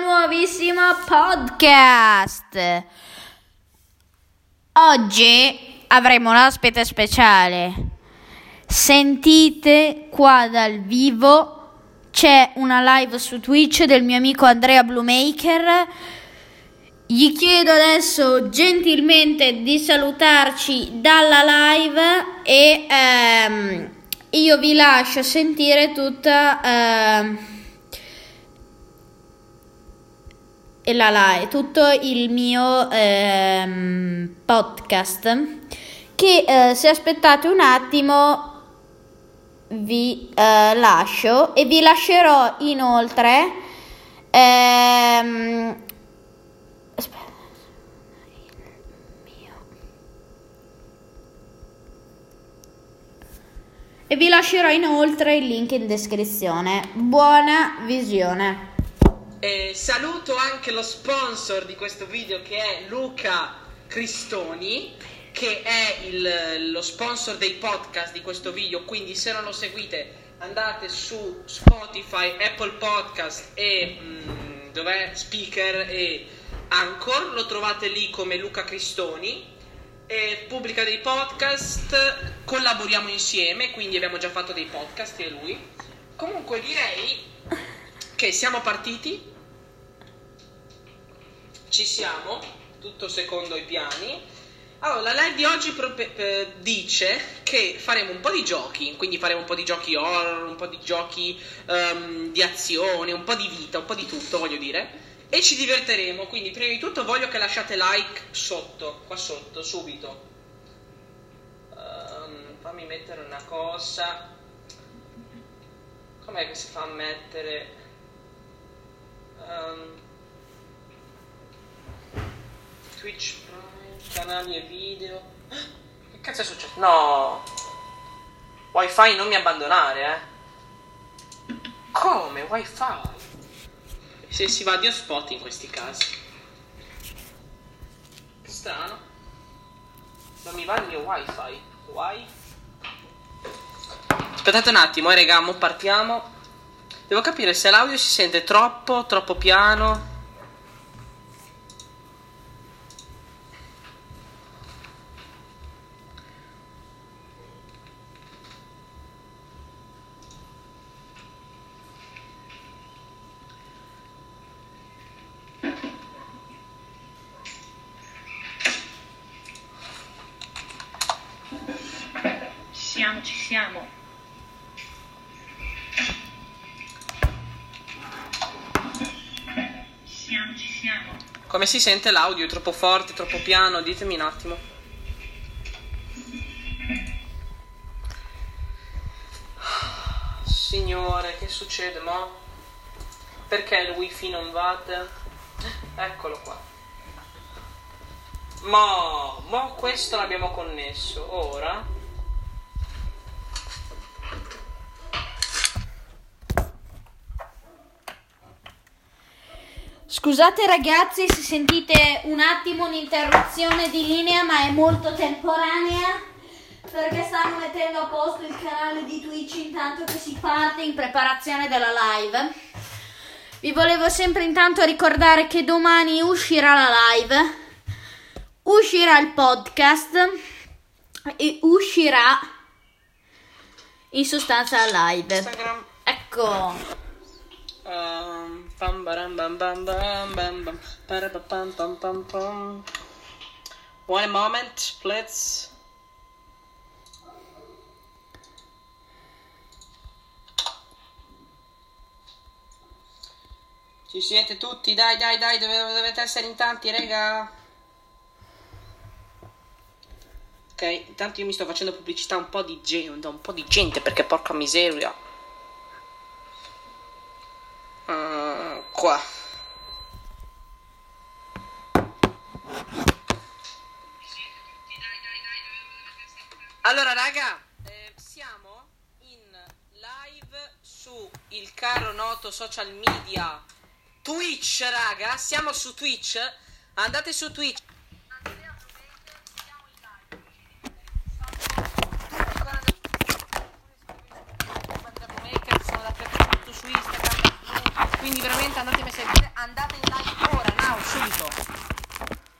nuovissimo podcast. Oggi avremo un ospite speciale. Sentite qua dal vivo c'è una live su Twitch del mio amico Andrea Bluemaker. Gli chiedo adesso gentilmente di salutarci dalla live e ehm, io vi lascio sentire tutta ehm, e la live, tutto il mio ehm, podcast. Che eh, se aspettate un attimo vi eh, lascio e vi lascerò inoltre ehm, e vi lascerò inoltre il link in descrizione. Buona visione E saluto anche lo sponsor di questo video che è Luca Cristoni, che è il- lo sponsor dei podcast di questo video, quindi se non lo seguite andate su Spotify, Apple Podcast e mm, dov'è? Speaker e Anchor, lo trovate lì come Luca Cristoni. Pubblica dei podcast, collaboriamo insieme, quindi abbiamo già fatto dei podcast e lui. Comunque direi che siamo partiti. Ci siamo, tutto secondo i piani. Allora, la live di oggi dice che faremo un po' di giochi, quindi faremo un po' di giochi horror, un po' di giochi ehm, di azione, un po' di vita, un po' di tutto, voglio dire. E ci diverteremo, quindi prima di tutto voglio che lasciate like sotto, qua sotto, subito. Ehm, fammi mettere una cosa. Com'è che si fa a mettere? Ehm, Twitch Prime, canali e video. Che cazzo è successo? No! Wi-Fi non mi abbandonare, eh? Come? Wi-Fi? Se si va di hotspot in questi casi. Che strano. Non mi va il mio wifi. Wi? Aspettate un attimo, eh, raga, mo partiamo. Devo capire se l'audio si sente troppo, troppo piano. Siamo, ci siamo. Ci siamo, ci siamo. Come si sente l'audio? Troppo forte, troppo piano? Ditemi un attimo. Signore, che succede, mo? Perché il wifi non va? Eccolo qua. Mo, mo questo l'abbiamo connesso. Ora. Scusate ragazzi se sentite un attimo un'interruzione di linea, ma è molto temporanea perché stanno mettendo a posto il canale di Twitch intanto che si parte in preparazione della live. Vi volevo sempre intanto ricordare che domani uscirà la live, uscirà il podcast e uscirà in sostanza la live. Instagram. Ecco. Um, One moment, please. Ci siete tutti? Dai, dai, dai, dove- dovete essere in tanti, raga. Ok, intanto io mi sto facendo pubblicità un po' di gente, un po' di gente perché porca miseria. il caro noto social media Twitch, raga. Siamo su Twitch. Andate su Twitch. quindi veramente andatemi a seguire, andate in live ora, now, subito.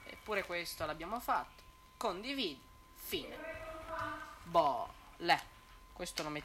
Eppure questo l'abbiamo fatto. Condividi, fine. Boh, le. Questo lo mettiamo.